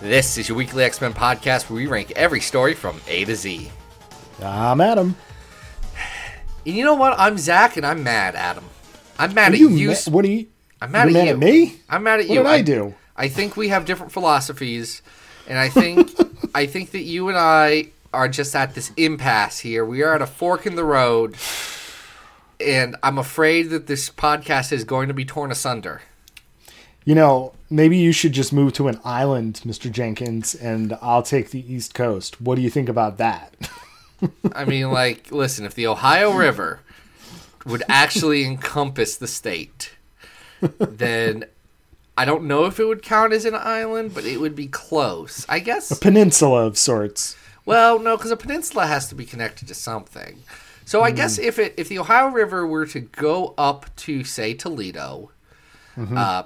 This is your weekly X Men podcast where we rank every story from A to Z. I'm Adam. And you know what? I'm Zach, and I'm mad, Adam. I'm mad Are at you you. ma- what are you? I'm mad at mad you. at me? I'm mad at you. What you. did I do? I think we have different philosophies, and I think I think that you and I are just at this impasse here. We are at a fork in the road, and I'm afraid that this podcast is going to be torn asunder. You know, maybe you should just move to an island, Mr. Jenkins, and I'll take the East Coast. What do you think about that? I mean, like, listen, if the Ohio River would actually encompass the state, then I don't know if it would count as an island, but it would be close. I guess. A peninsula of sorts. Well, no, because a peninsula has to be connected to something. So I guess if it if the Ohio River were to go up to say Toledo, uh,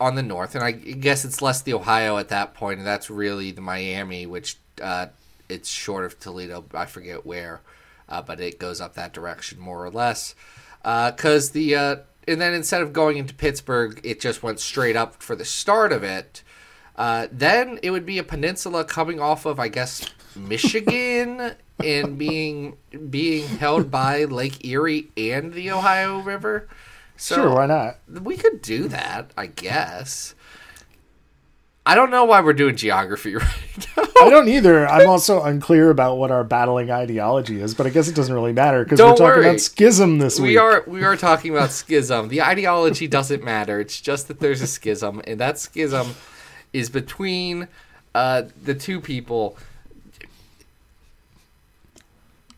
on the north, and I guess it's less the Ohio at that point, and that's really the Miami, which uh, it's short of Toledo. I forget where, uh, but it goes up that direction more or less. Because the uh, and then instead of going into Pittsburgh, it just went straight up for the start of it. Uh, then it would be a peninsula coming off of, I guess, Michigan and being being held by Lake Erie and the Ohio River. So Sure, why not? we could do that, I guess. I don't know why we're doing geography right now. I don't either. I'm also unclear about what our battling ideology is, but I guess it doesn't really matter because we're talking worry. about schism this week. We are we are talking about schism. The ideology doesn't matter. It's just that there's a schism, and that schism is between uh, the two people.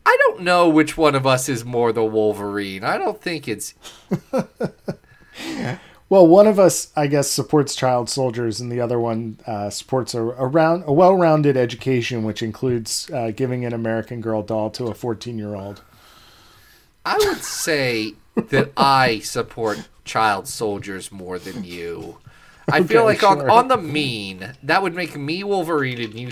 I don't know which one of us is more the Wolverine. I don't think it's Well, one of us, I guess, supports child soldiers, and the other one uh, supports a, a round, a well-rounded education, which includes uh, giving an American Girl doll to a 14-year-old. I would say that I support child soldiers more than you. I feel Okay, like on, on the mean, that would make me Wolverine and you.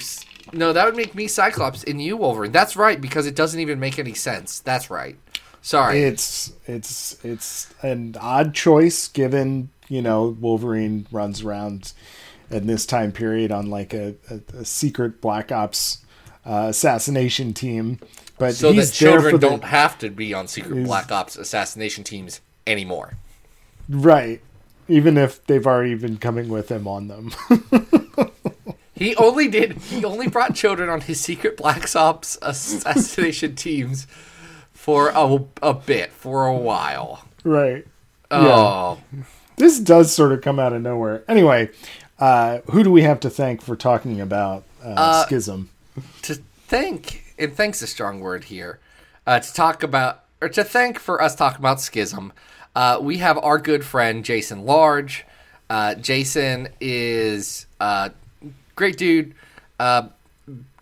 No, that would make me Cyclops and you Wolverine. That's right, because it doesn't even make any sense. That's right. Sorry. It's it's it's an odd choice given you know Wolverine runs around in this time period on like a, a, a secret Black Ops uh, assassination team, but so that children don't have to be on secret Black Ops assassination teams anymore. right, even if they've already been coming with him on them. He only did. He only brought children on his secret Black Ops assassination teams for a, a bit, for a while. right. Oh, This does sort of come out of nowhere. Anyway, uh, who do we have to thank for talking about uh, Schism? to thank and thanks a strong word here uh, to talk about or to thank for us talking about schism uh, we have our good friend jason large uh, jason is uh, great dude uh,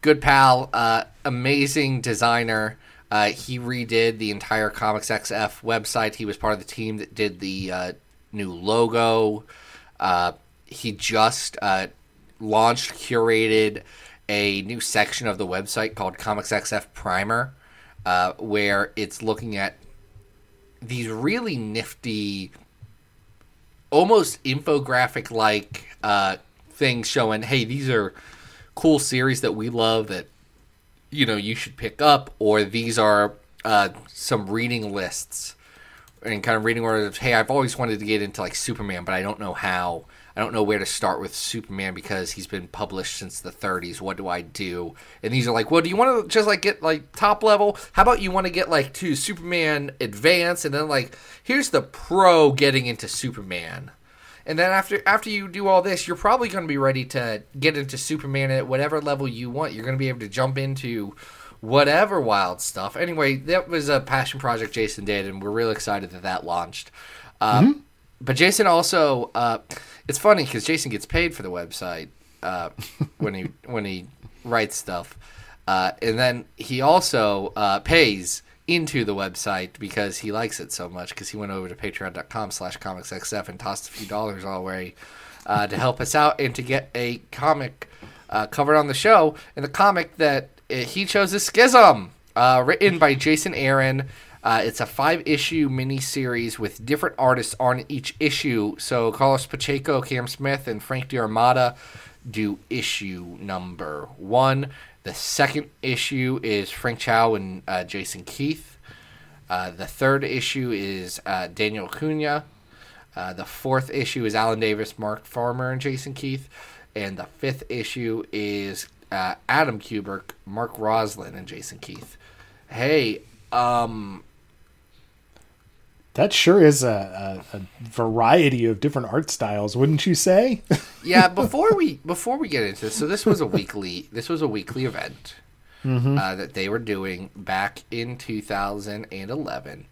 good pal uh, amazing designer. Uh, he redid the entire comics xf website. He was part of the team that did the uh, new logo. Uh, he just uh, launched, curated a new section of the website called Comics XF Primer, where it's looking at these really nifty, almost infographic like things showing, hey, these are cool series that we love that you know you should pick up, or these are uh, some reading lists and kind of reading orders of, hey, I've always wanted to get into like Superman, but I don't know how. I don't know where to start with Superman because he's been published since the 30s. What do I do? And these are like, well, do you want to just like get like top level? How about you want to get like to Superman Advance and then like here's the pro getting into Superman. And then after after you do all this, you're probably going to be ready to get into Superman at whatever level you want. You're going to be able to jump into whatever wild stuff. Anyway, that was a passion project Jason did, and we're real excited that that launched. Um, But Jason also, uh, it's funny because Jason gets paid for the website uh, when he when he writes stuff. Uh, and then he also uh, pays into the website because he likes it so much because he went over to patreon.com slash comicsxf and tossed a few dollars our way uh, to help us out and to get a comic uh, covered on the show. And the comic that uh, he chose is Schism, uh, written by Jason Aaron. Uh, it's a five issue mini series with different artists on each issue. So Carlos Pacheco, Cam Smith, and Frank D'Armata do issue number one. The second issue is Frank Cho and uh, Jason Keith. Uh, the third issue is uh, Daniel Cunha. Uh, the fourth issue is Alan Davis, Mark Farmer, and Jason Keith. And the fifth issue is uh, Adam Kubert, Mark Roslan, and Jason Keith. Hey, um, That sure is a, a, a variety of different art styles, wouldn't you say? yeah. Before we before we get into this, so this was a weekly this was a weekly event uh, that they were doing back in 2011,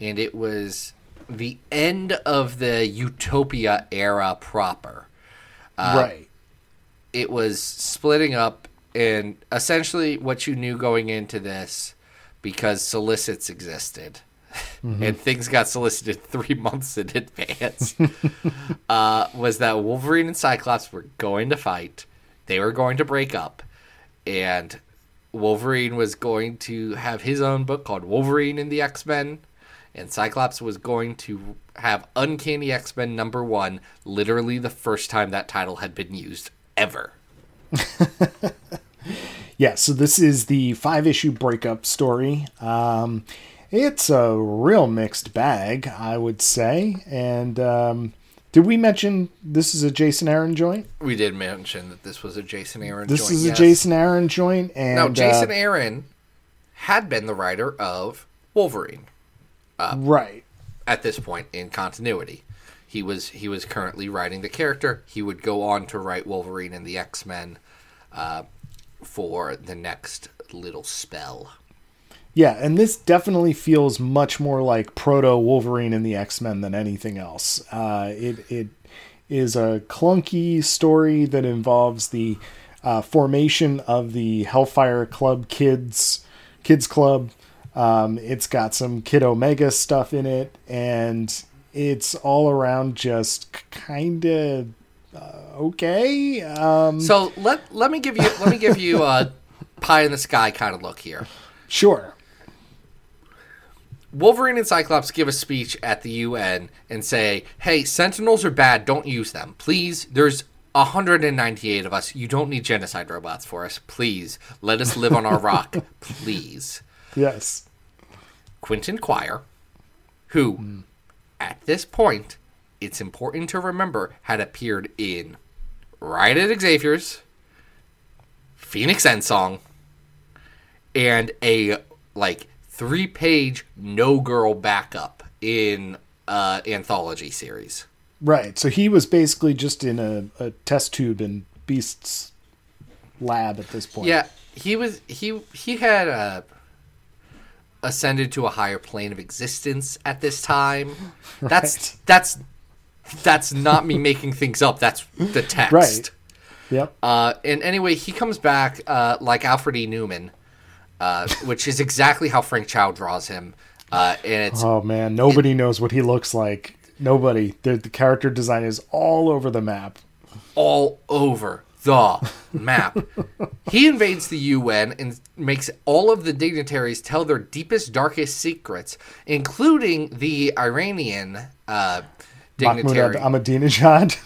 and it was the end of the Utopia era proper. right. it was splitting up and essentially what you knew going into this because solicits existed and things got solicited three months in advance. Uh, was that wolverine and cyclops were going to fight. They were going to break up. And wolverine was going to have his own book called wolverine and the x-men. And cyclops was going to have uncanny x-men number one literally the first time that title had been used ever. Yeah, so this is the five issue breakup story. Um, it's a real mixed bag, I would say. And um, did we mention this is a Jason Aaron joint? We did mention that this was a Jason Aaron This joint. is a yes. Jason Aaron joint. And Now, Jason uh, Aaron had been the writer of Wolverine right. at this point in continuity. He was he was currently writing the character. He would go on to write Wolverine and the X Men uh, for the next little spell. Yeah, and this definitely feels much more like proto Wolverine and the X Men than anything else. Uh, it it is a clunky story that involves the uh, formation of the Hellfire Club kids kids club. Um, it's got some Kid Omega stuff in it, and it's all around just kind of uh, okay. Um, So let let me give you let me give you a pie in the sky kind of look here. sure. Wolverine and Cyclops give a speech at the UN and say, "Hey, Sentinels are bad. Don't use them, please. There's 198 of us. You don't need genocide robots for us. Please let us live on our rock, please." Yes. Quentin Quire, who, at this point, it's important to remember, had appeared in Riot at Xavier's, Phoenix End Song, and a like three-page no girl backup in uh, anthology series. Right. So he was basically just in a, a test tube in Beast's lab at this point. Yeah, he was he he had uh, ascended to a higher plane of existence at this time. That's that's that's not me making things up. That's the text. Right. Yep. Uh, and anyway, he comes back uh, like Alfred E. Neuman, uh, which is exactly how Frank Cho draws him. Uh, and it's Oh man, nobody knows what he looks like. Nobody. The, the character design is all over the map. all over the map. he invades the UN and makes all of the dignitaries tell their deepest, darkest secrets, including the Iranian uh, Mahmoud dignitary. Ahmadinejad,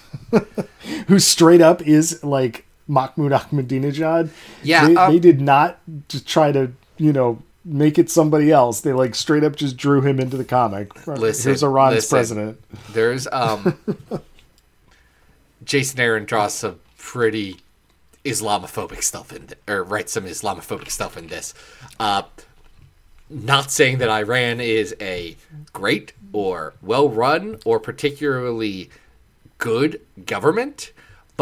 who straight up is like Mahmoud Ahmadinejad. Yeah, they, um, they did not just try to, you know, make it somebody else. They like straight up just drew him into the comic. Listen, Here's Iran's listen. president. There's um, Jason Aaron draws some pretty Islamophobic stuff in, th- or writes some Islamophobic stuff in this. Uh, not saying that Iran is a great or well run or particularly good government,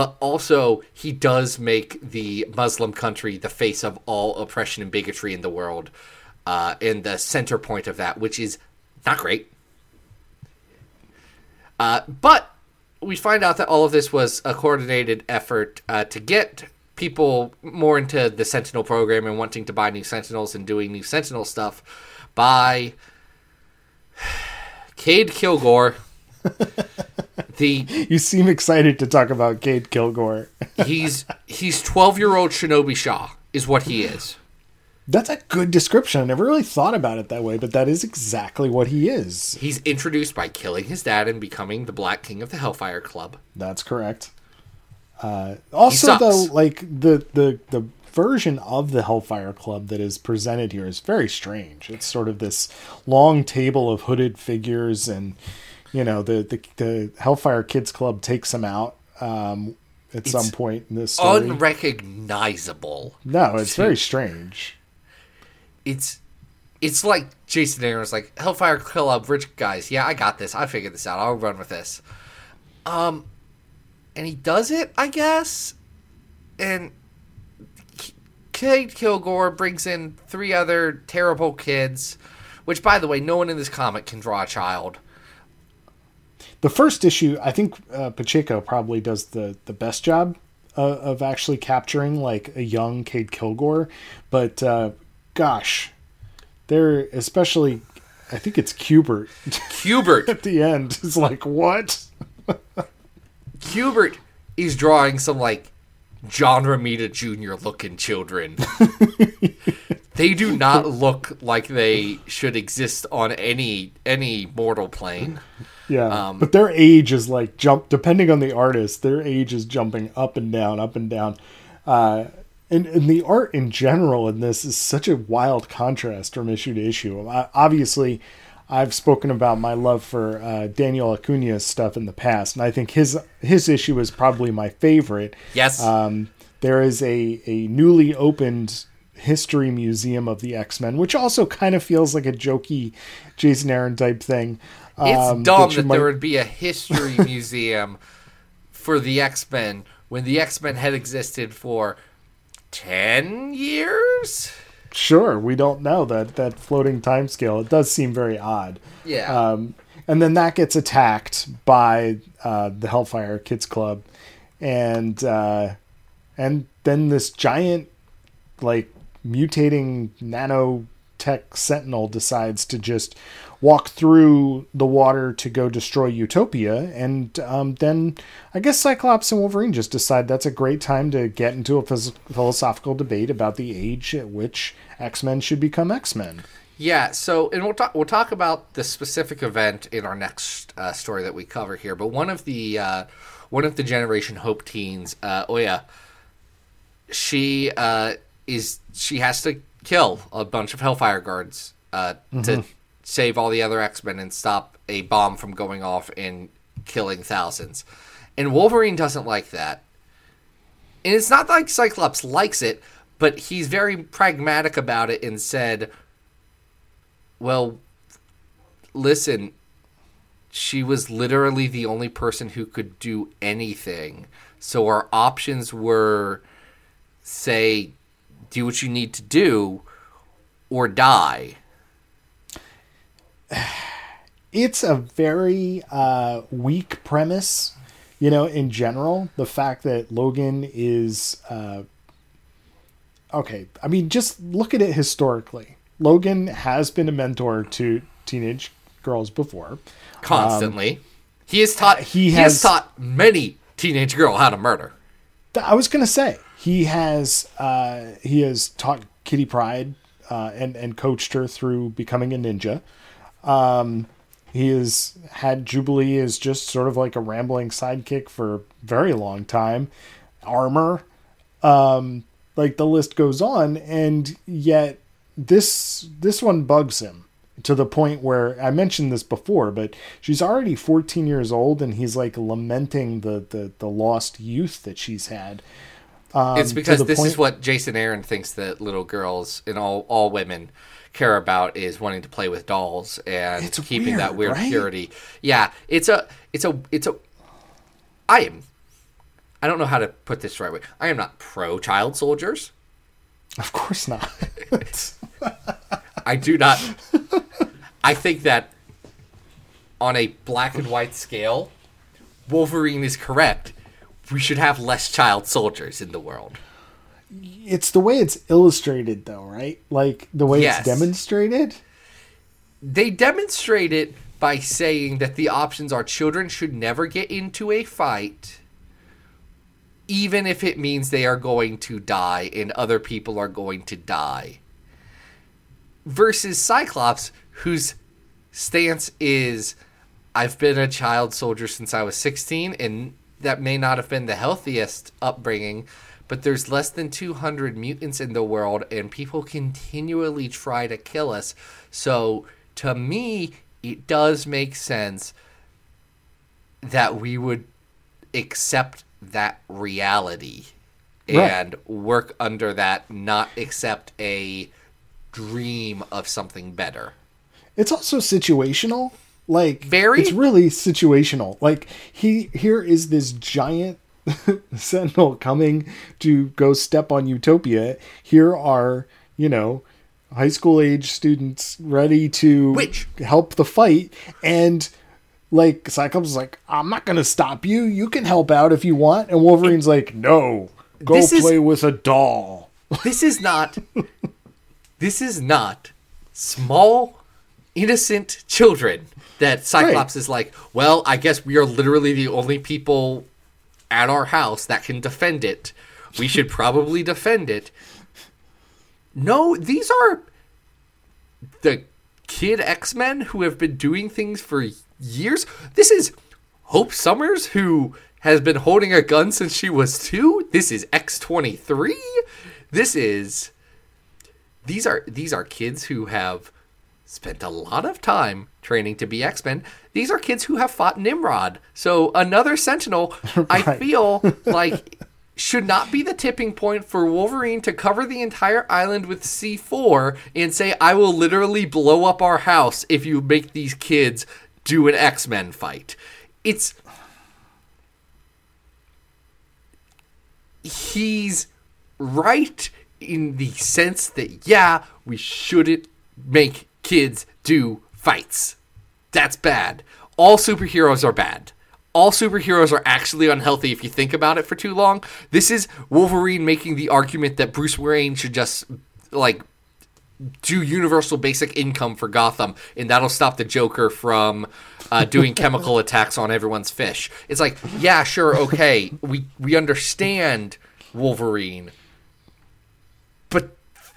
but also he does make the Muslim country the face of all oppression and bigotry in the world, uh, and the center point of that, which is not great. Uh, but we find out that all of this was a coordinated effort uh, to get people more into the Sentinel program and wanting to buy new Sentinels and doing new Sentinel stuff by Cade Kilgore. the You seem excited to talk about Cade Kilgore. he's he's 12 year old Shinobi Shaw is what he is. That's a good description. I never really thought about it that way, but that is exactly what he is. He's introduced by killing his dad and becoming the Black King of the Hellfire Club. That's correct. Uh, also, though, like the the the version of the Hellfire Club that is presented here is very strange. It's sort of this long table of hooded figures, and you know the the, the Hellfire Kids Club takes him out um, at some point in this story. Unrecognizable. no, it's very strange. It's it's like Jason Aaron's like Hellfire Club, rich guys. Yeah, I got this. I figured this out. I'll run with this. Um, and he does it, I guess. And Cade Kilgore brings in three other terrible kids, which, by the way, no one in this comic can draw a child. The first issue, I think uh, Pacheco probably does the the best job uh, of actually capturing like a young Cade Kilgore, but uh, gosh, they're especially. I think it's Kubert Kubert at the end. is like what? Kubert is drawing some like John Romita Jr. looking children. they do not look like they should exist on any any mortal plane. Yeah, Um, but their age is like jump depending on the artist. Their age is jumping up and down, up and down. Uh, and, and the art in general in this is such a wild contrast from issue to issue. I, obviously, I've spoken about my love for uh, Daniel Acuna's stuff in the past, and I think his his issue is probably my favorite. Yes. Um, there is a, a newly opened history museum of the X Men, which also kind of feels like a jokey Jason Aaron type thing. it's um, dumb you that might- there would be a history museum for the X Men when the X Men had existed for ten years. Sure, we don't know that that floating time scale. It does seem very odd. Yeah. Um, and then that gets attacked by uh, the Hellfire Kids Club, and uh, and then this giant, like mutating nanotech sentinel decides to just walk through the water to go destroy Utopia, and um, then I guess Cyclops and Wolverine just decide that's a great time to get into a phys- philosophical debate about the age at which X Men should become X Men. Yeah, so and we'll talk we'll talk about the specific event in our next uh, story that we cover here. But one of the uh, one of the Generation Hope teens, uh, Oya, she uh, is she has to kill a bunch of Hellfire guards uh, to save all the other X Men and stop a bomb from going off and killing thousands. And Wolverine doesn't like that. And it's not like Cyclops likes it, but he's very pragmatic about it and said, well, listen, she was literally the only person who could do anything. So our options were say, do what you need to do or die. it's a very uh, weak premise, you know, in general. The fact that Logan is. Uh, okay, I mean, just look at it historically. Logan has been a mentor to teenage girls before. Constantly. he has taught he he, has- has taught many teenage girl how to murder. I was gonna say he has uh, he has taught Kitty Pryde uh, and and coached her through becoming a ninja. Um, he has had Jubilee as just sort of like a rambling sidekick for a very long time. Armor, um, like the list goes on, and yet this this one bugs him to the point where I mentioned this before, but she's already 14 years old, and he's like lamenting the the, the lost youth that she's had. Um, it's because this point- is what Jason Aaron thinks that little girls and all all women care about is wanting to play with dolls and It's keeping that weird, weird right? purity. Yeah, it's a it's a it's a I am I don't know how to put this the right way. I am not pro child soldiers. Of course not. I do not I think that on a black and white scale, Wolverine is correct. We should have less child soldiers in the world. it's the way it's illustrated though, right? Like the way Yes. it's demonstrated. They demonstrate it by saying that the options are children should never get into a fight, even if it means they are going to die and other people are going to die. Versus Cyclops, whose stance is I've been a child soldier since I was 16, and that may not have been the healthiest upbringing, but there's less than 200 mutants in the world, and people continually try to kill us. So, to me, it does make sense that we would accept that reality Right. and work under that, not accept a dream of something better. It's also situational. Like Very? it's really situational. Like he here is this giant sentinel coming to go step on Utopia. Here are, you know, high school age students ready to Which- help the fight and like Cyclops is like, I'm not gonna stop you. You can help out if you want. And Wolverine's like, No. Go This is- play with a doll. This is not. this is not small, innocent children that Cyclops is like. Well, I guess we are literally the only people at our house that can defend it. We should probably defend it. No, these are the kid X Men who have been doing things for years. This is Hope Summers who has been holding a gun since she was two. This is X twenty three. This is these are these are kids who have spent a lot of time training to be X Men. These are kids who have fought Nimrod. So another Sentinel, I feel like should not be the tipping point for Wolverine to cover the entire island with C4 and say, I will literally blow up our house if you make these kids do an X Men fight. It's. He's right in the sense that, yeah, we shouldn't make kids do fights. That's bad. All superheroes are bad. All superheroes are actually unhealthy if you think about it for too long. This is Wolverine making the argument that Bruce Wayne should just like do universal basic income for Gotham, and that'll stop the Joker from uh, doing chemical attacks on everyone's fish. It's like, yeah, sure, okay, we we understand Wolverine,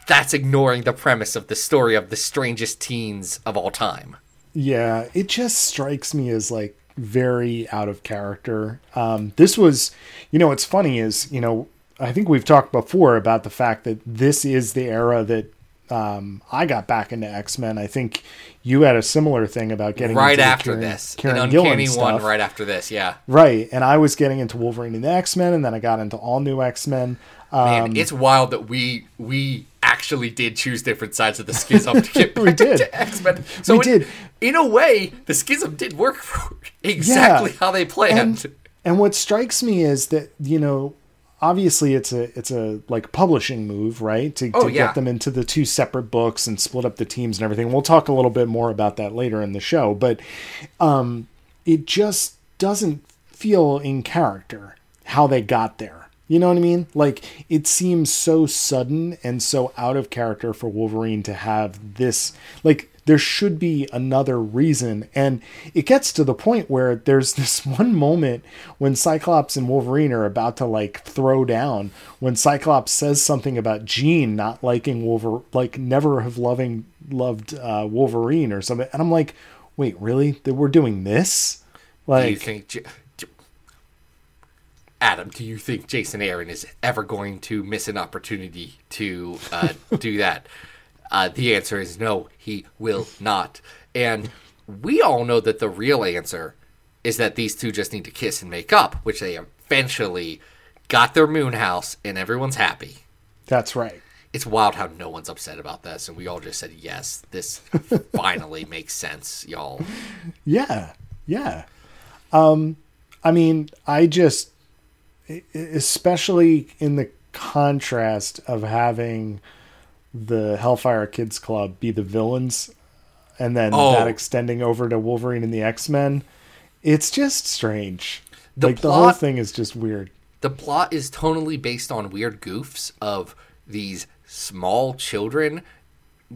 that's ignoring the premise of the story of the strangest teens of all time. Yeah, it just strikes me as like very out of character. Um, this was, you know, what's funny is, you know, I think we've talked before about the fact that this is the era that um, I got back into X Men. I think you had a similar thing about getting Right after Kieron- this, Kieron an uncanny one. stuff. Right after this, yeah. Right, and I was getting into Wolverine and the X Men, and then I got into all new X Men. Man, Um, it's wild that we we actually did choose different sides of the schism to get back We did. to X Men. So We in, did. In a way, the schism did work for exactly Yeah. how they planned. and and what strikes me is that you know obviously it's a it's a like publishing move right to, Oh, to yeah. get them into the two separate books and split up the teams and everything we'll talk a little bit more about that later in the show but um it just doesn't feel in character how they got there you know what i mean? Like it seems so sudden and so out of character for wolverine to have this like there should be another reason. And it gets to the point where there's this one moment when cyclops and wolverine are about to like throw down when cyclops says something about jean not liking wolverine like never have loving loved uh, wolverine or something. And i'm like wait really? That we're doing this? Do you like think, Adam? Do you think Jason Aaron is ever going to miss an opportunity to uh, do that? Uh, the answer is no. He will not. And we all know that the real answer is that these two just need to kiss and make up, which they eventually got their moon house, and everyone's happy. that's right It's wild how no one's upset about this, and we all just said yes. This finally makes sense, y'all. Yeah, yeah. Um, I mean, I just, especially in the contrast of having the Hellfire Kids Club be the villains, and then Oh. that extending over to Wolverine and the X Men, it's just strange. The like the whole thing is just weird. the plot is tonally based on weird goofs of these small children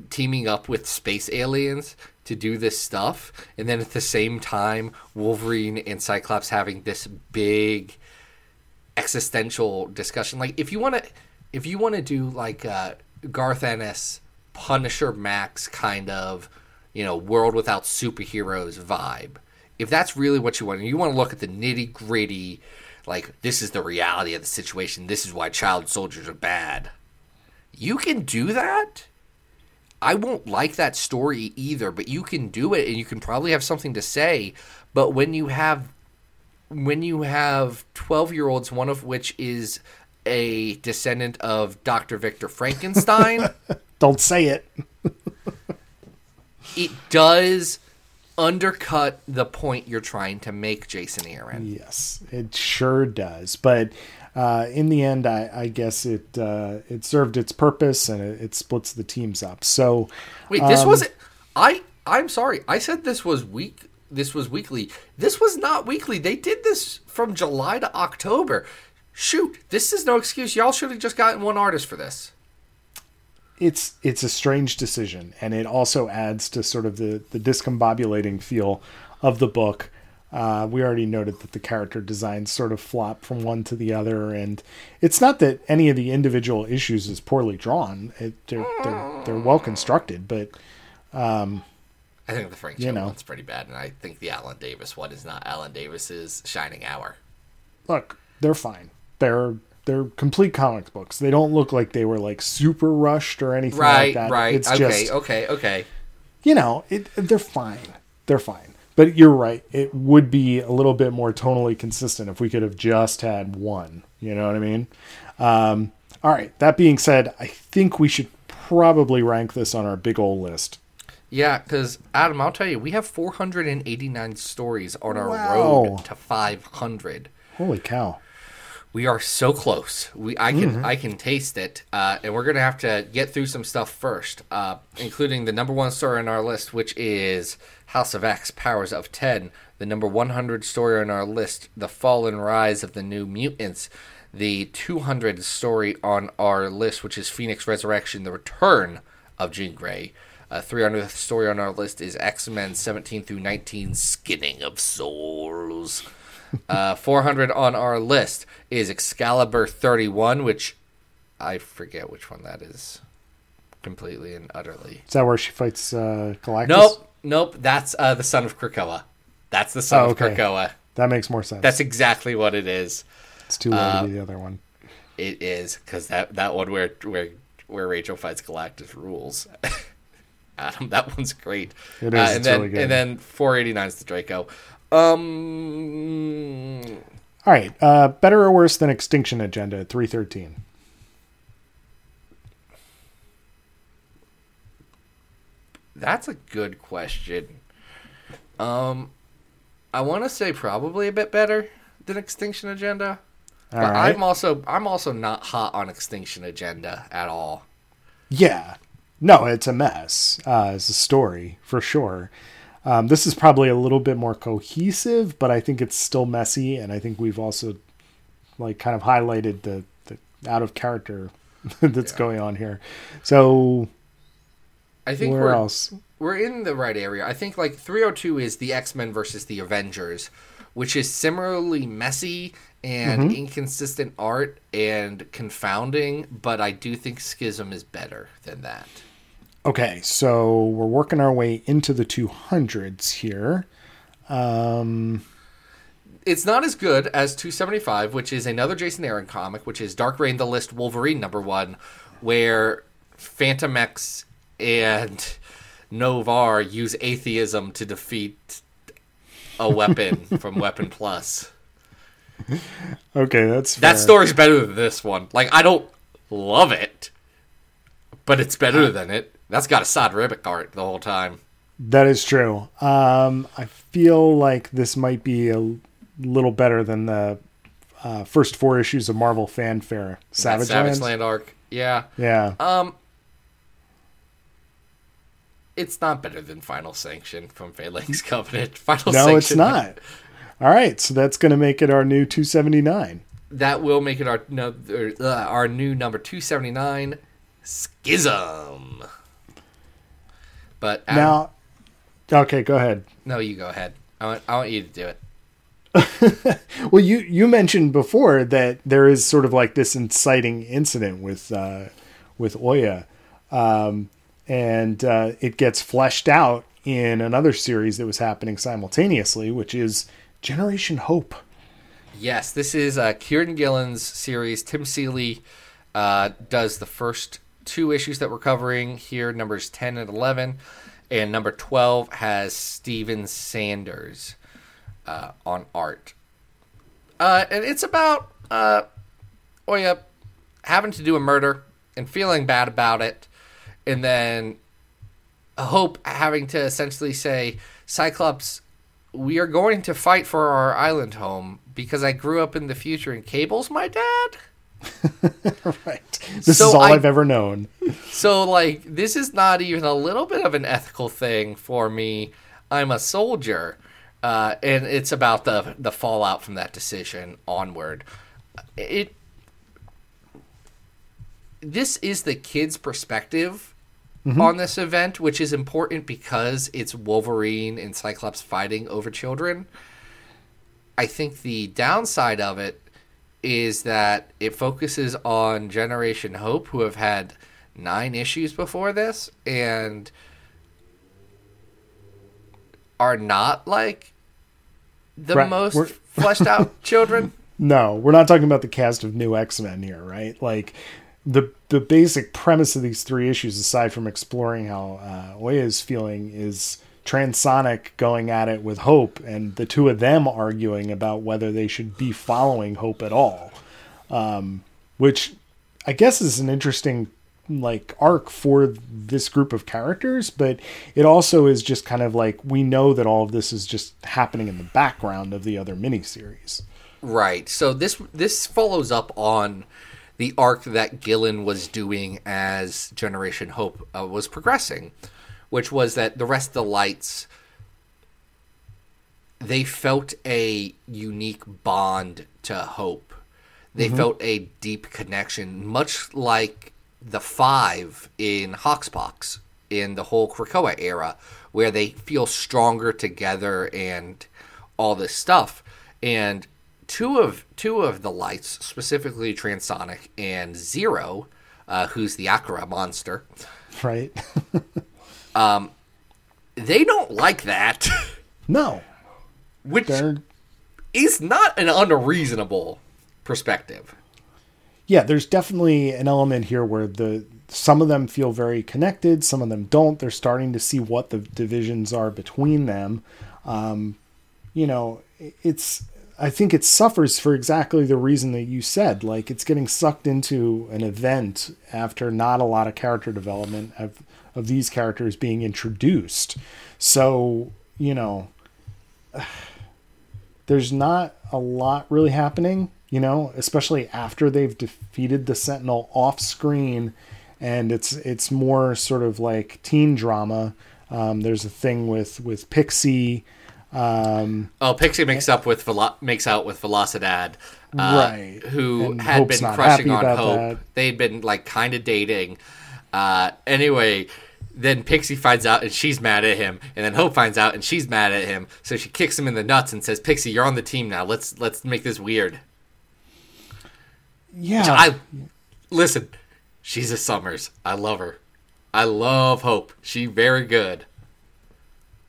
teaming up with space aliens to do this stuff and then at the same time Wolverine and Cyclops having this big existential discussion like if you want to if you want to do like uh Garth Ennis Punisher Max kind of you know world without superheroes vibe if that's really what you want and you want to look at the nitty gritty like this is the reality of the situation this is why child soldiers are bad you can do that I won't like that story either, but you can do it and you can probably have something to say. But when you have when you have 12 year olds, one of which is a descendant of Dr. Victor Frankenstein, Don't say it. it does undercut the point you're trying to make, Jason Aaron. Yes, it sure does. But uh, in the end, I, I guess it uh, it served its purpose and it, it splits the teams up. So Wait, this was I I'm sorry. I said this was week this was weekly. This was not weekly. They did this from July to October. Shoot, this is no excuse. Y'all should have just gotten one artist for this. it's it's a strange decision, and it also adds to sort of the the discombobulating feel of the book. Uh, we already noted that the character designs sort of flop from one to the other, and it's not that any of the individual issues is poorly drawn. It, they're, they're they're well constructed, but I think the Frank You know. one's pretty bad, and I think the Alan Davis one is not Alan Davis's shining hour. look, they're fine. They're they're complete comic books. They don't look like they were like super rushed or anything like Right, that. right. It's okay, just okay, okay. you know, it, they're fine. They're fine. But you're right. It would be a little bit more tonally consistent if we could have just had one. You know what I mean? Um, all right. That being said, I think we should probably rank this on our big old list. Yeah, because Adam, I'll tell you, we have 489 stories on our Wow. road to 500. Holy cow. We are so close. We I can I can taste it, uh, and we're gonna have to get through some stuff first, uh, including the number one story on our list, which is House of X: Powers of Ten. The number 100 story on our list, The Fall and Rise of the New Mutants. The 200 story on our list, which is Phoenix Resurrection: The Return of Jean Grey. Uh, 300th story on our list is X Men 17 through 19, Skinning of Souls. Uh, 400 on our list is Excalibur 31, which I forget which one that is completely and utterly. Is that where she fights uh, Galactus? Nope, nope. That's uh, the son of Krakoa. That's the son Oh, of. Krakoa. That makes more sense. That's exactly what it is. it's too low uh, to be the other one. It is because that that one where where where Rachel fights Galactus rules. Adam, that one's great. It Uh, and then really good. and then 489 is the Draco. Um, All right. Uh, better or worse than Extinction Agenda 313? That's a good question. Um, I want to say probably a bit better than Extinction Agenda, All but right. I'm also I'm also not hot on Extinction Agenda at all. Yeah. No, it's a mess uh, as a story for sure. Um, this is probably a little bit more cohesive, but I think it's still messy, and I think we've also like kind of highlighted the, the out of character that's going on here. So I think where we're else? we're in the right area. I think like 302 is the X Men versus the Avengers, which is similarly messy and Mm-hmm. inconsistent art and confounding, but I do think Schism is better than that. Okay, so we're working our way into the 200s here. Um, it's not as good as 275, which is another Jason Aaron comic, which is Dark Reign the List Wolverine number one, where Fantomex and Novar use atheism to defeat a weapon from Weapon Plus. Okay, that's That story's better than this one. Like, I don't love it, but it's better than it. That's got Esad Ribic art the whole time. That is true. Um, I feel like this might be a little better than the uh, first four issues of Marvel Fanfare. Savage, Savage Lands? Land arc. Yeah. Yeah. Um, it's not better than Final Sanction from Phalanx Covenant. Final no, Sanction. it's not. All right, so that's going to make it our new 279. that will make it our no, uh, our new number two seventy nine, Schism. But Adam, Now, okay, go ahead. no, you go ahead. I want I want you to do it. Well, you you mentioned before that there is sort of like this inciting incident with uh, with Oya, um, and uh, it gets fleshed out in another series that was happening simultaneously, which is Generation Hope. Yes, this is uh, Kieron Gillen's series. Tim Seeley uh, does the first two issues that we're covering here, numbers 10 and 11. And number 12 has Steven Sanders uh, on art. Uh, and it's about uh, Oya having to do a murder and feeling bad about it. And then Hope having to essentially say, Cyclops, we are going to fight for our island home because I grew up in the future and Cable's my dad. Right. This So is all I- have ever known. So, like, this is not even a little bit of an ethical thing for me. I'm a soldier. Uh, and it's about the the fallout from that decision onward. It this is the kid's perspective on this event, which is important because it's Wolverine and Cyclops fighting over children. I think the downside of it is that it focuses on Generation Hope, who have had nine issues before this and are not like the Right, most we're- fleshed out children. No, we're not talking about the cast of new X Men here, right? Like the the basic premise of these three issues, aside from exploring how uh, Oya is feeling, is Transonic going at it with Hope, and the two of them arguing about whether they should be following Hope at all, um, which I guess is an interesting like arc for this group of characters, but it also is just kind of like we know that all of this is just happening in the background of the other miniseries. Right. So this this follows up on the arc that Gillen was doing as Generation Hope uh, was progressing, which was that the rest of the lights they felt a unique bond to Hope. They felt a deep connection, much like the Five in Hoxpox in the whole Krakoa era, where they feel stronger together and all this stuff. And two of two of the lights, specifically Transonic and Zero, uh, who's the Akira monster, Right? they don't like that, no, which they're is not an unreasonable perspective. yeah. There's definitely an element here where the some of them feel very connected, some of them don't. They're starting to see what the divisions are between them. Um, you know, it's. I think it suffers for exactly the reason that you said. Like it's getting sucked into an event after not a lot of character development of of these characters being introduced. So you know, there's not a lot really happening, you know, especially after they've defeated the Sentinel off screen and it's it's more sort of like teen drama. Um, there's a thing with with Pixie, um, Oh, Pixie makes up with Velo- makes out with Velocidad, uh, Right. Who And had Hope's been crushing on Hope. that. They'd been like kind of dating. Uh, anyway, then Pixie finds out and she's mad at him, and then Hope finds out and she's mad at him. So she kicks him in the nuts and says, "Pixie, you're on the team now. Let's let's make this weird." yeah, I listen. She's a Summers. I love her. I love Hope. She very good.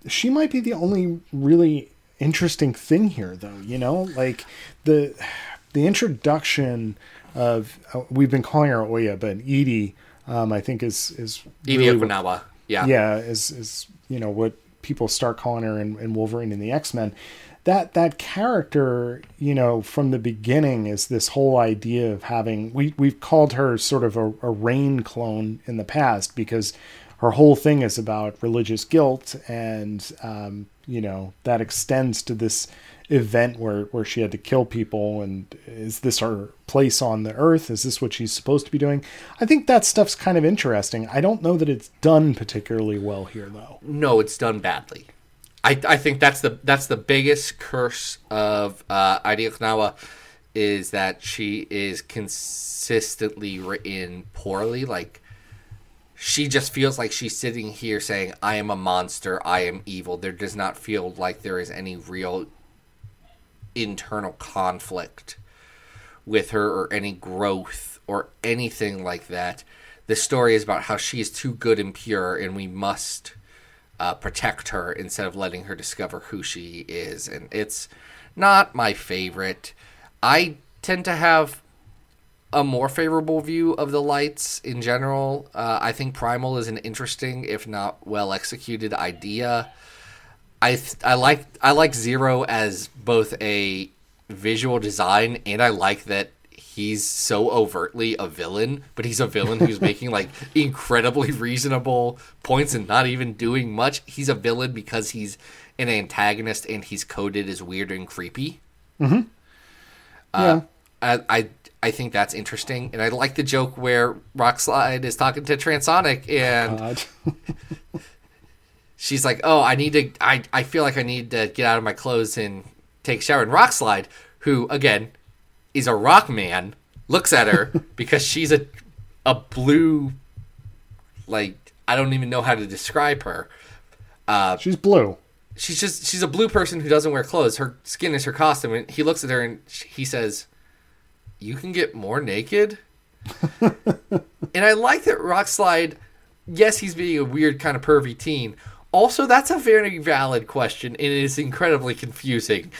she might be the only really interesting thing here though you know like the the introduction of uh, we've been calling her oya but Idie um, i think is is Evie really what- Yeah. yeah is is you know what people start calling her in, in wolverine and the x-men that that character you know from the beginning is this whole idea of having we we've called her sort of a, a Rahne clone in the past because her whole thing is about religious guilt and um, you know that extends to this event where where she had to kill people and is this her place on the earth is this what she's supposed to be doing i think that stuff's kind of interesting i don't know that it's done particularly well here though No, it's done badly. I, I think that's the that's the biggest curse of uh, Okonkwo is that she is consistently written poorly. Like she just feels like she's sitting here saying, "I am a monster. I am evil." There does not feel like there is any real internal conflict with her or any growth or anything like that. The story is about how she is too good and pure, and we must uh, protect her instead of letting her discover who she is. And it's not my favorite. I tend to have a more favorable view of the lights in general. Uh, I think Primal is an interesting, if not well executed, idea. I th- I like I like Zero as both a visual design, and I like that he's so overtly a villain, but he's a villain who's making like incredibly reasonable points and not even doing much. He's a villain because he's an antagonist and he's coded as weird and creepy. Mm-hmm. Uh, yeah. I, I I think that's interesting, and I like the joke where Rockslide is talking to Transonic, and God. she's like, "Oh, I need to. I I feel like I need to get out of my clothes and take a shower." And Rockslide, who again is a rock man, looks at her because she's a a blue, like I don't even know how to describe her. Uh, she's blue. She's just she's a blue person who doesn't wear clothes. Her skin is her costume, and he looks at her and he says, "You can get more naked." and I like that Rockslide. Yes, he's being a weird kind of pervy teen. Also, that's a very valid question, and it is incredibly confusing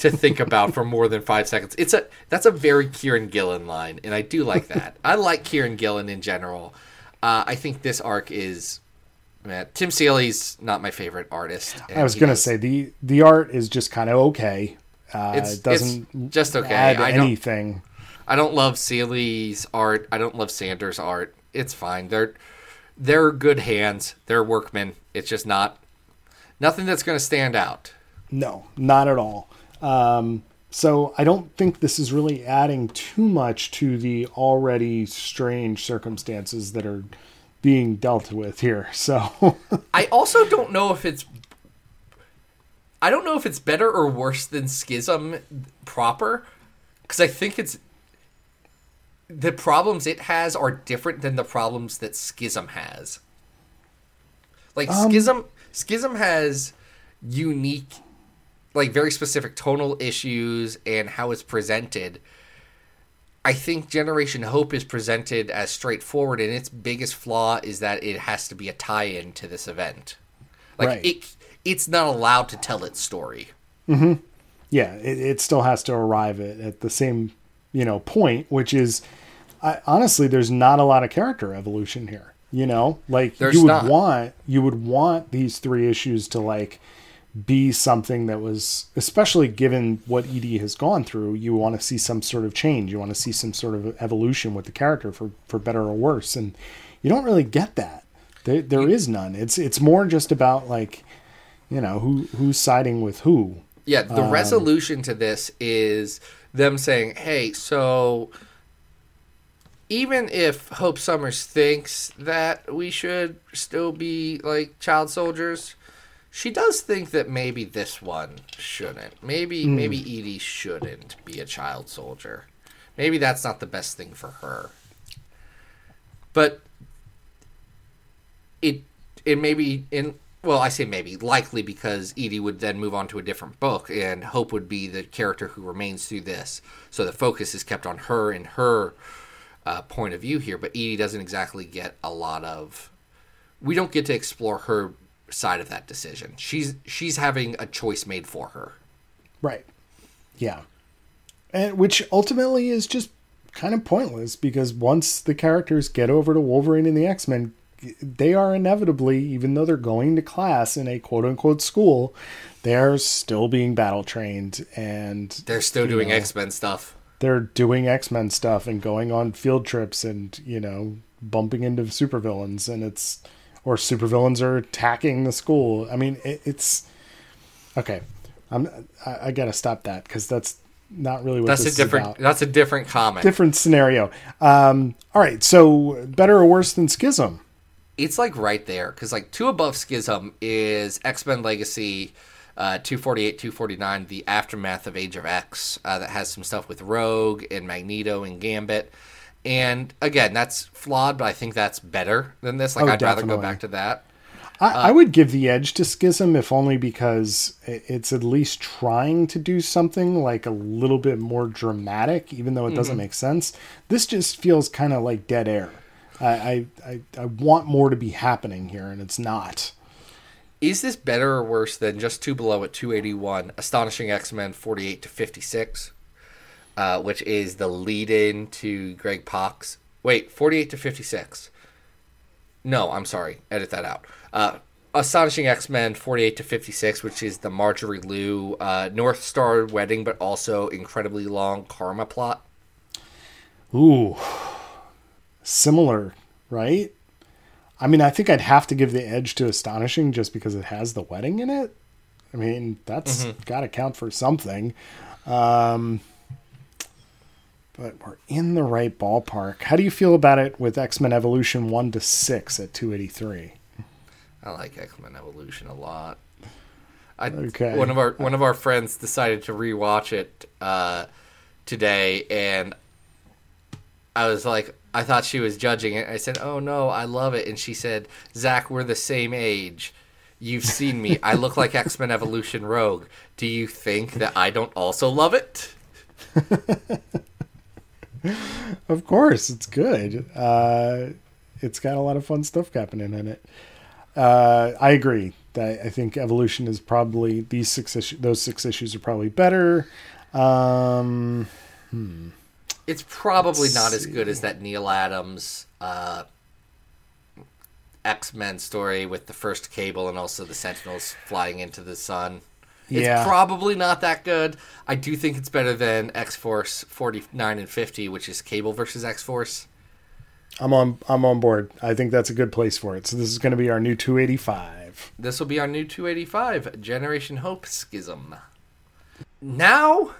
to think about for more than five seconds. It's a that's a very Kieron Gillen line, and I do like that. I like Kieron Gillen in general. Uh, I think this arc is. Man, Tim Seeley's not my favorite artist. I was gonna does- say the the art is just kind of okay. Uh, It's- it doesn't it's just okay. add I don't- anything. I don't love Seeley's art. I don't love Sanders' art. It's fine. They're they're good hands. They're workmen. It's just not nothing that's going to stand out. No, not at all. Um, so I don't think this is really adding too much to the already strange circumstances that are being dealt with here. So I also don't know if it's I don't know if it's better or worse than Schism proper cuz I think it's the problems it has are different than the problems that Schism has. Like um, Schism Schism has unique like very specific tonal issues and how it's presented. I think Generation Hope is presented as straightforward, and its biggest flaw is that it has to be a tie-in to this event. Like Right. it, it's not allowed to tell its story. Mm-hmm. yeah, it, it still has to arrive at, at the same you know point, which is I, honestly there's not a lot of character evolution here. You know, like There's you would not. want you would want these three issues to like be something that was especially given what Idie has gone through you want to see some sort of change. You want to see some sort of evolution with the character for for better or worse. And you don't really get that. There, there is none. It's it's more just about like you know who who's siding with who. Yeah, the um, resolution to this is them saying, "Hey, so even if Hope Summers thinks that we should still be like child soldiers, she does think that maybe this one shouldn't. Maybe hmm. maybe Idie shouldn't be a child soldier. Maybe that's not the best thing for her. But it it may be in well i say maybe likely because idie would then move on to a different book and hope would be the character who remains through this so the focus is kept on her and her uh, point of view here but idie doesn't exactly get a lot of we don't get to explore her side of that decision she's she's having a choice made for her Right. Yeah. And which ultimately is just kind of pointless because once the characters get over to Wolverine and the X-Men, they are inevitably, even though they're going to class in a quote unquote school, they're still being battle trained and they're still doing x-men stuff They're doing X-Men stuff and going on field trips and, you know, bumping into supervillains and it's or supervillains are attacking the school. I mean, it, it's okay. I'm I, I got to stop that cuz that's not really what that's a different that's a different comment different scenario. Um all right, so better or worse than Schism? it's like right there because like two above schism is x-men legacy uh, 248, 249, the aftermath of Age of X, uh, that has some stuff with Rogue and Magneto and Gambit. And again, that's flawed, but I think that's better than this. Like, Oh, I'd rather go back to that. I, I would give the edge to Schism if only because it's at least trying to do something like a little bit more dramatic, even though it doesn't make sense. This just feels kind of like dead air. I, I, I, I want more to be happening here, and it's not. Is this better or worse than just two below at 281, Astonishing X Men 48 to 56, uh, which is the lead in to Greg Pak's? Wait, 48 to 56. No, I'm sorry. Edit that out. Uh, Astonishing X Men 48 to 56, which is the Marjorie Liu uh, Northstar wedding, but also incredibly long karma plot. Ooh, similar, right? I mean, I think I'd have to give the edge to Astonishing just because it has the wedding in it. I mean, that's got to count for something. Um, but we're in the right ballpark. How do you feel about it with X Men Evolution 1 to 6 at 283? I like X Men Evolution a lot. I, Okay. One of our one of our friends decided to rewatch it uh, today, and I was like, I thought she was judging it. I said, "Oh no, I love it," and she said, "Zach, we're the same age. You've seen me. I look like X Men Evolution Rogue. Do you think that I don't also love it?" Of course, it's good. Uh, it's got a lot of fun stuff happening in it. Uh, I agree that I think evolution is probably these six issues. Those six issues are probably better. Um, It's probably Let's not as good as that Neal Adams uh, X Men story with the first cable and also the Sentinels flying into the sun. It's Yeah. probably not that good. I do think it's better than X Force 49 and 50, which is Cable versus X Force. I'm on. I'm on board. I think that's a good place for it. So this is going to be our new 285. This will be our new 285 Generation Hope Schism. Now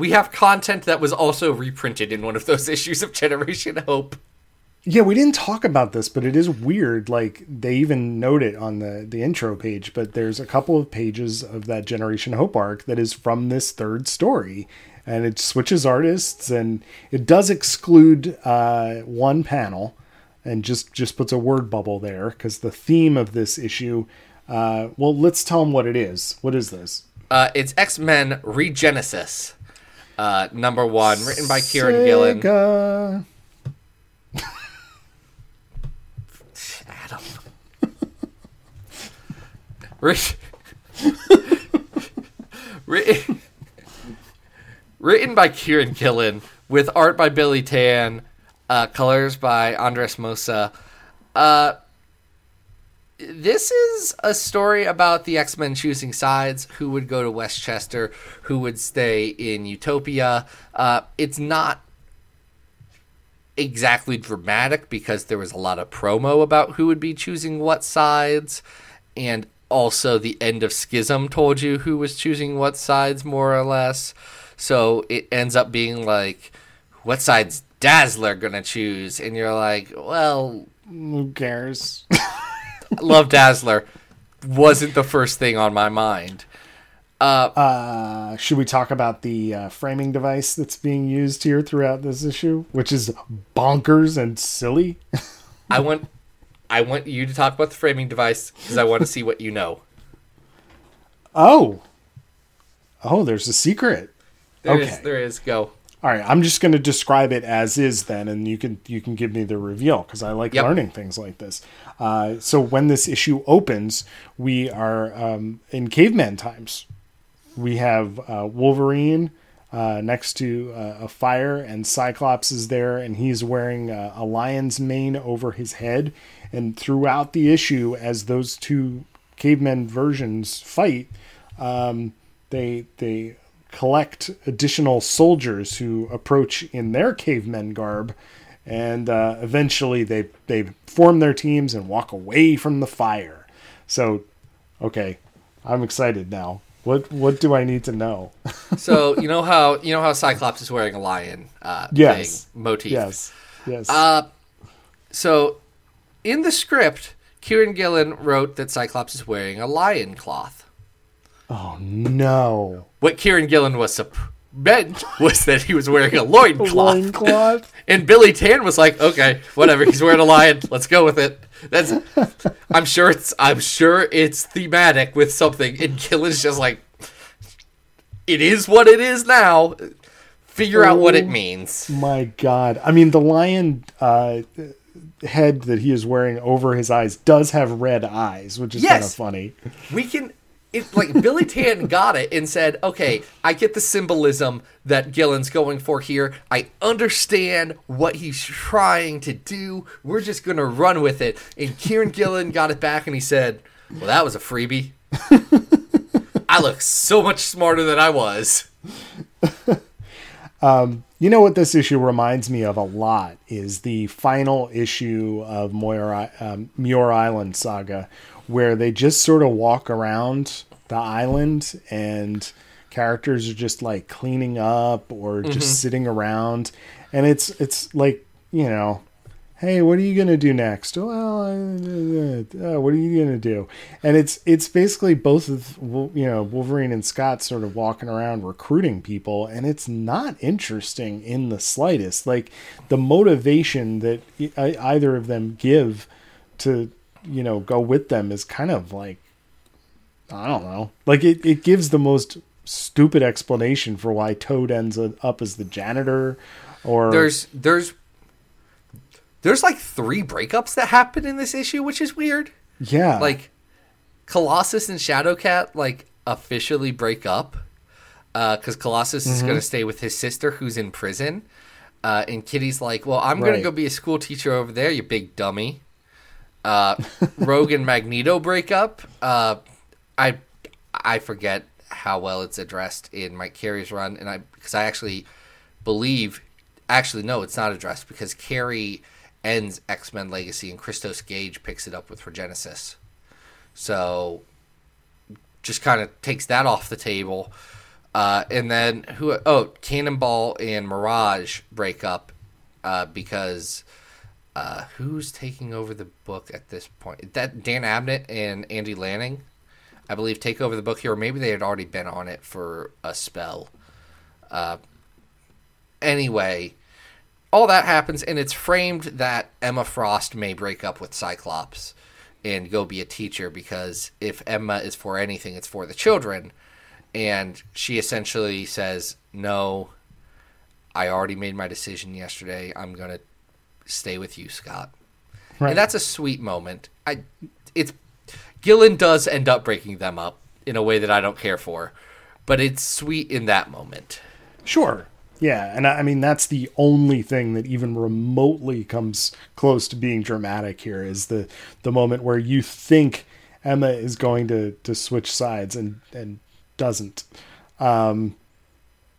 we have content that was also reprinted in one of those issues of Generation Hope. Yeah, we didn't talk about this, but it is weird. Like they even note it on the the intro page. But there's a couple of pages of that Generation Hope arc that is from this third story, and it switches artists, and it does exclude uh, one panel, and just just puts a word bubble there because the theme of this issue. Uh, well, let's tell them what it is. What is this? Uh, it's X Men Regenesis, uh, number one, written by Kieron Gillen. Adam. Writ- written, written by Kieron Gillen, with art by Billy Tan, uh, colors by Andres Mossa. Uh, this is a story about the X Men choosing sides who would go to Westchester, who would stay in Utopia. Uh, it's not exactly dramatic because there was a lot of promo about who would be choosing what sides, and also the end of Schism told you who was choosing what sides more or less. So it ends up being like, what side's Dazzler gonna choose? And you're like, well, Who cares? love Dazzler wasn't the first thing on my mind. Uh, should we talk about the uh, framing device that's being used here throughout this issue, which is bonkers and silly? I want I want you to talk about the framing device because I want to see what you know. Oh, oh, there's a secret. There is, Okay. there is. Go. All right, I'm just going to describe it as is then, and you can you can give me the reveal because I like Yep. learning things like this. Uh, so when this issue opens, we are um, in caveman times. We have uh, Wolverine uh, next to uh, a fire, and Cyclops is there, and he's wearing uh, a lion's mane over his head. And throughout the issue, as those two caveman versions fight, um, they they collect additional soldiers who approach in their cavemen garb, and uh, eventually they they form their teams and walk away from the fire. So, okay, I'm excited now. What what do I need to know? So you know how you know how Cyclops is wearing a lion uh, Yes. thing, motif. yes, yes. Uh, so in the script, Kieron Gillen wrote that Cyclops is wearing a lion cloth. Oh no. What Kieron Gillen was sup- meant was that he was wearing a loincloth. Loincloth. And Billy Tan was like, okay, whatever. He's wearing a lion. Let's go with it. That's. I'm sure it's. I'm sure it's thematic with something. And Gillen's just like, it is what it is now. Figure out what it Oh. means. My God. I mean, the lion uh, head that he is wearing over his eyes does have red eyes, which is kind of funny. We can. It, like Billy Tan got it and said, "Okay, I get the symbolism that Gillen's going for here. I understand what he's trying to do. We're just gonna run with it." And Kieron Gillen got it back and he said, "Well, that was a freebie. I look so much smarter than I was." You know what this issue reminds me of a lot is the final issue of Moyer, I- um, Muir Island Saga, where they just sort of walk around the island and characters are just like cleaning up or just sitting around, and it's it's like you know, hey, what are you gonna do next? Well, uh, uh, what are you gonna do? And it's it's basically both of you know Wolverine and Scott sort of walking around recruiting people, and it's not interesting in the slightest. Like the motivation that either of them give to you know go with them is kind of like I don't know. Like it, it gives the most stupid explanation for why Toad ends up as the janitor, or There's there's there's like three breakups that happen in this issue, which is weird. yeah, like Colossus and Shadowcat like officially break up because Colossus is Mm-hmm. going to stay with his sister who's in prison, uh, and Kitty's like, "Well, I'm going Right. to go be a school teacher over there, you big dummy." Uh, Rogue and Magneto break up. Uh, I I forget how well it's addressed in Mike Carey's run, and I because I actually believe actually no, it's not addressed because Carey ends X Men Legacy and Christos Gage picks it up with Regenesis. So just kind of takes that off the table. Uh, and then who? Oh, Cannonball and Mirage break up uh, because uh, who's taking over the book at this point? That Dan Abnett and Andy Lanning, I believe, take over the book here, or maybe they had already been on it for a spell. Uh, anyway, all that happens, and it's framed that Emma Frost may break up with Cyclops and go be a teacher because if Emma is for anything, it's for the children. And she essentially says, No, I already made my decision yesterday. I'm going to stay with you, Scott. Right. And that's a sweet moment. I, it's Gillen does end up breaking them up in a way that I don't care for, but it's sweet in that moment. Sure. Yeah, and I I mean that's the only thing that even remotely comes close to being dramatic here is the the moment where you think Emma is going to to switch sides and and doesn't. Um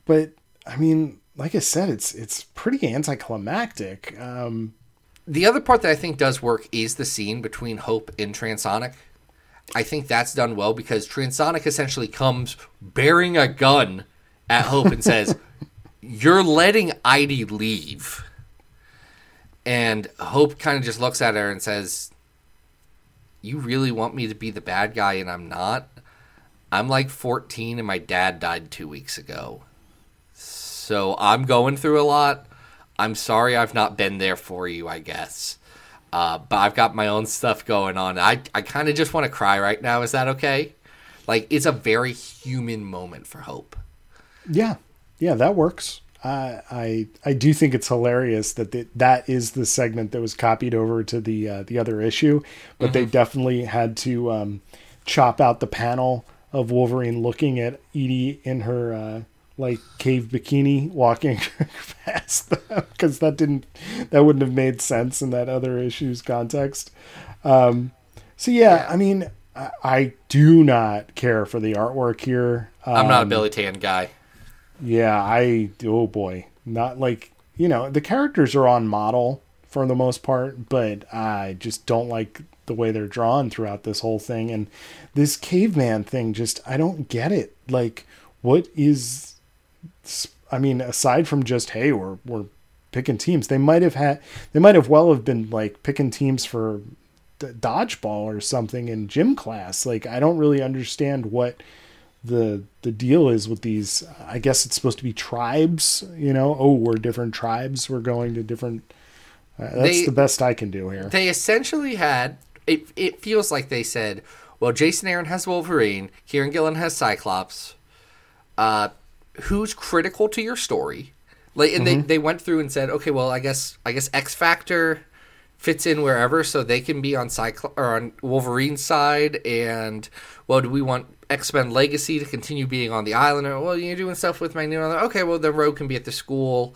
but I mean, like I said, it's it's pretty anticlimactic. Um The other part that I think does work is the scene between Hope and Transonic. I think that's done well because Transonic essentially comes bearing a gun at Hope and says, You're letting Idie leave. And Hope kind of just looks at her and says, You really want me to be the bad guy and I'm not? I'm like 14 and my dad died two weeks ago. So I'm going through a lot. I'm sorry I've not been there for you, I guess. Uh, but I've got my own stuff going on. I, I kind of just want to cry right now. Is that okay? Like, it's a very human moment for Hope. yeah. Yeah, that works. I I I do think it's hilarious that the, that is the segment that was copied over to the uh, the other issue, but they definitely had to um, chop out the panel of Wolverine looking at Idie in her uh, like cave bikini walking past them because that didn't that wouldn't have made sense in that other issue's context. Um, so yeah, I mean, I, I do not care for the artwork here. I'm not a Um, Billy Tan guy. yeah, I oh boy, not like you know the characters are on model for the most part, but I just don't like the way they're drawn throughout this whole thing. And this caveman thing, just I don't get it. Like, what is? I mean, aside from just hey, we're we're picking teams, they might have had they might have well have been like picking teams for d- dodgeball or something in gym class. Like, I don't really understand what the the deal is with these. I guess it's supposed to be tribes. You know, oh, we're different tribes. We're going to different. Uh, that's They- the best I can do here. They essentially had it. It feels like they said, "Well, Jason Aaron has Wolverine, Kieron Gillen has Cyclops. Uh, who's critical to your story?" Like, and they they went through and said, "Okay, well, I guess I guess X Factor fits in wherever, so they can be on Cyclo- or on Wolverine's side." And well, do we want X Men Legacy to continue being on the island? Or well, you're doing stuff with Magneto. Okay, well, then Rogue can be at the school.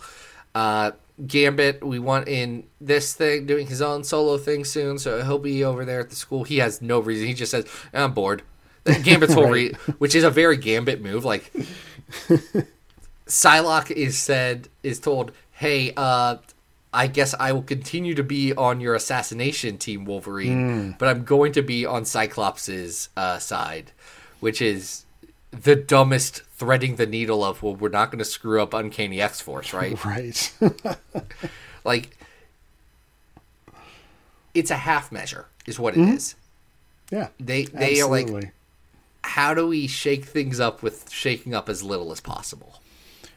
Uh, Gambit, we want in this thing doing his own solo thing soon, so he'll be over there at the school. He has no reason. He just says, "I'm bored." Gambit's whole re- which is a very Gambit move. Like Psylocke is said is told, "Hey, uh, I guess I will continue to be on your assassination team, Wolverine, but I'm going to be on Cyclops's uh, side," which is the dumbest threading the needle of. Well, we're not going to screw up Uncanny X Force, right? right. like, it's a half measure, is what it is. yeah. They they are like, how do we shake things up with shaking up as little as possible?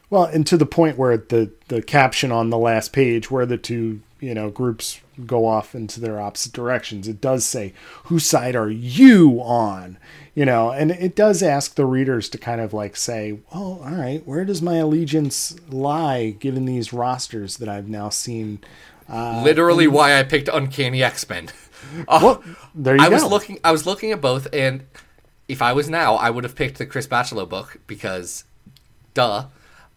Well, and to the point where the the caption on the last page, where the two you know groups go off into their opposite directions, it does say, "Whose side are you on?" You know, and it does ask the readers to kind of like say, "Well, all right, where does my allegiance lie given these rosters that I've now seen?" Uh, Literally, why I picked Uncanny X Men. Well, there you I go. was looking. I was looking at both, and if I was now, I would have picked the Chris Bachalo book because, duh,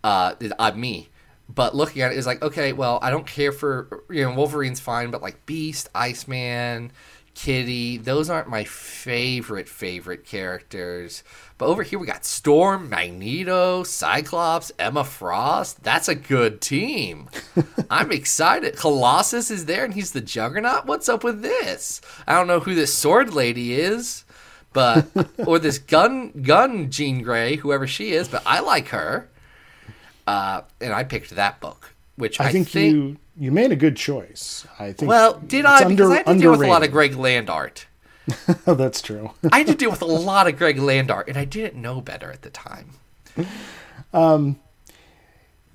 uh, I'm me. But looking at it is like, okay, well, I don't care for you know Wolverine's fine, but like Beast, Iceman, Kitty, those aren't my favorite favorite characters. But over here we got Storm, Magneto, Cyclops, Emma Frost. That's a good team. I'm excited. Colossus is there and he's the Juggernaut. What's up with this? I don't know who this sword lady is, but or this gun gun Jean Grey, whoever she is, but I like her. Uh, and I picked that book, which I, I think, you you made a good choice. I think. Well, did I? Because I had to deal with a lot of. Greg Land art. Oh, that's true. I had to deal with a lot of Greg Land art, and I didn't know better at the time. Um,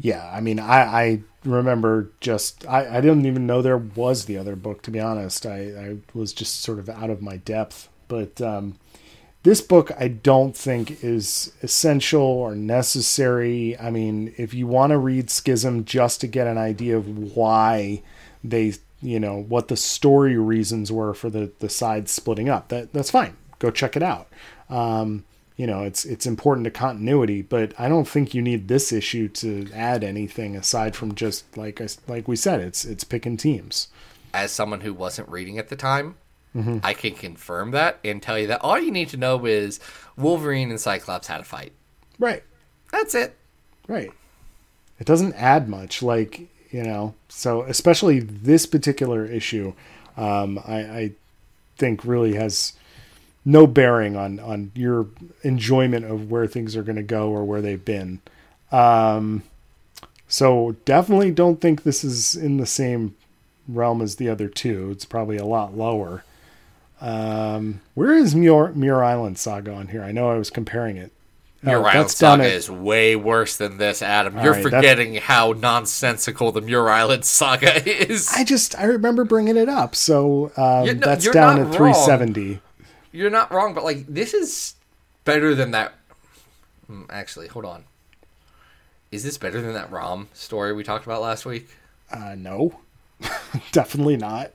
Yeah, I mean, I, I remember just I, I didn't even know there was the other book. To be honest, I, I was just sort of out of my depth. But um, this book, I don't think is essential or necessary. I mean, if you want to read Schism just to get an idea of why they, you know, what the story reasons were for the the sides splitting up, that that's fine. Go check it out. Um, you know it's it's important to continuity but i don't think you need this issue to add anything aside from just like I, like we said it's it's picking teams As someone who wasn't reading at the time, I can confirm that and tell you that all you need to know is Wolverine and Cyclops had a fight. right. That's it. right. It doesn't add much like you know so especially this particular issue um i i think really has no bearing on on your enjoyment of where things are going to go or where they've been. Um so definitely don't think this is in the same realm as the other two. It's probably a lot lower um where is muir, muir island saga on here i know i was comparing it Muir Oh, Island that's Saga is way worse than this, Adam. You're right, that's- forgetting how nonsensical the Muir Island Saga is. I just I remember bringing it up, so um, no- that's down at 370. You're not wrong, but like this is better than that. Hmm, Actually, hold on. Is this better than that Rom story we talked about last week? Uh, no, definitely not.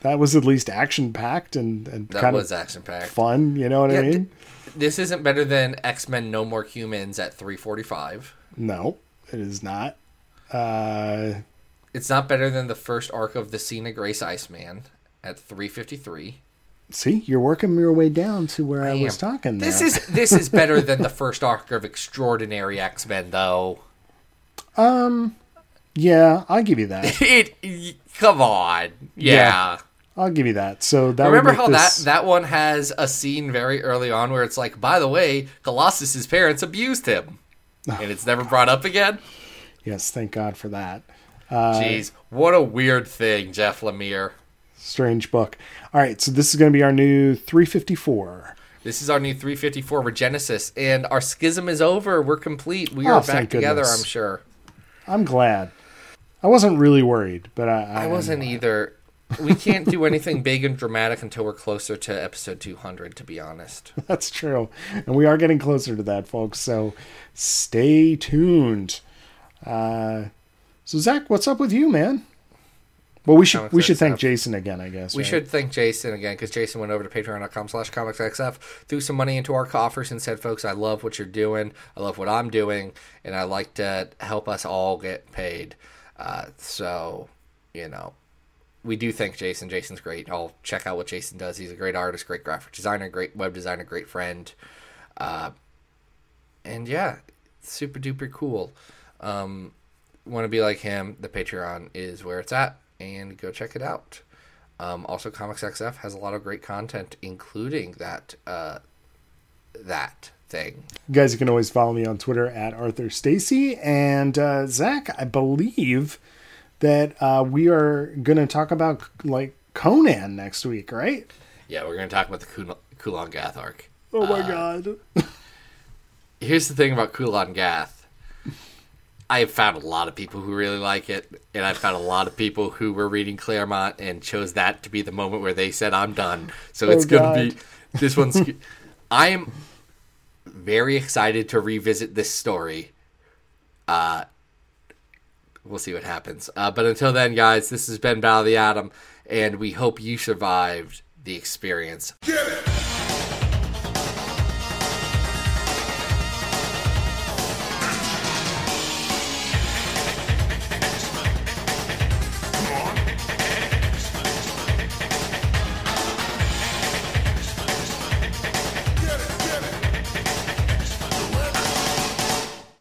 That was at least action packed and and That kind was of action packed. fun. You know what I Yeah, mean? This isn't better than X Men No More Humans at 345. No, it is not. Uh, It's not better than the first arc of the Sina Grace Iceman at 353. see, you're working your way down to where I, was am. talking. This is this is better than the first arc of Extraordinary X Men, though. Um, yeah, I'll give you that. It, come on, yeah. Yeah. I'll give you that. So that Remember how this, that that one has a scene very early on where it's like, by the way, Colossus's parents abused him, and it's never brought up again. Yes, thank God for that. Uh, Jeez, what a weird thing, Jeff Lemire. Strange book. All right, so this is going to be our new 354. This is our new 354 Regenesis, and our schism is over. We're complete. We Oh, are back together, goodness. I'm sure. I'm glad. I wasn't really worried, but I, I, I wasn't either. We can't do anything big and dramatic until we're closer to episode 200, to be honest. That's true, and we are getting closer to that, folks. So stay tuned. Uh, so Zach, what's up with you, man? Well, we should we should thank Jason again, I guess. We right? should thank Jason again because Jason went over to patreon.com slash comicsxf, threw some money into our coffers and said, folks, I love what you're doing. I love what I'm doing. And I like to help us all get paid. Uh, so, you know, we do thank Jason. Jason's great. I'll check out what Jason does. He's a great artist, great graphic designer, great web designer, great friend. Uh, and yeah, super duper cool. Um, want to be like him? The Patreon is where it's at, and go check it out. Um, also, Comics XF has a lot of great content, including that uh, that thing. You guys can always follow me on Twitter at Arthur Stacy and uh, Zach. I believe that uh, we are going to talk about like Conan next week, right? Yeah, we're going to talk about the Kul- Kulan Gath arc. Oh Uh, my god! Here's the thing about Kulan Gath. I have found a lot of people who really like it, and I've found a lot of people who were reading Claremont and chose that to be the moment where they said, "I'm done." So it's Oh, going to be this one's. I am very excited to revisit this story. Uh, we'll see what happens. Uh, but until then, guys, this has been Battle of the Atom, and we hope you survived the experience.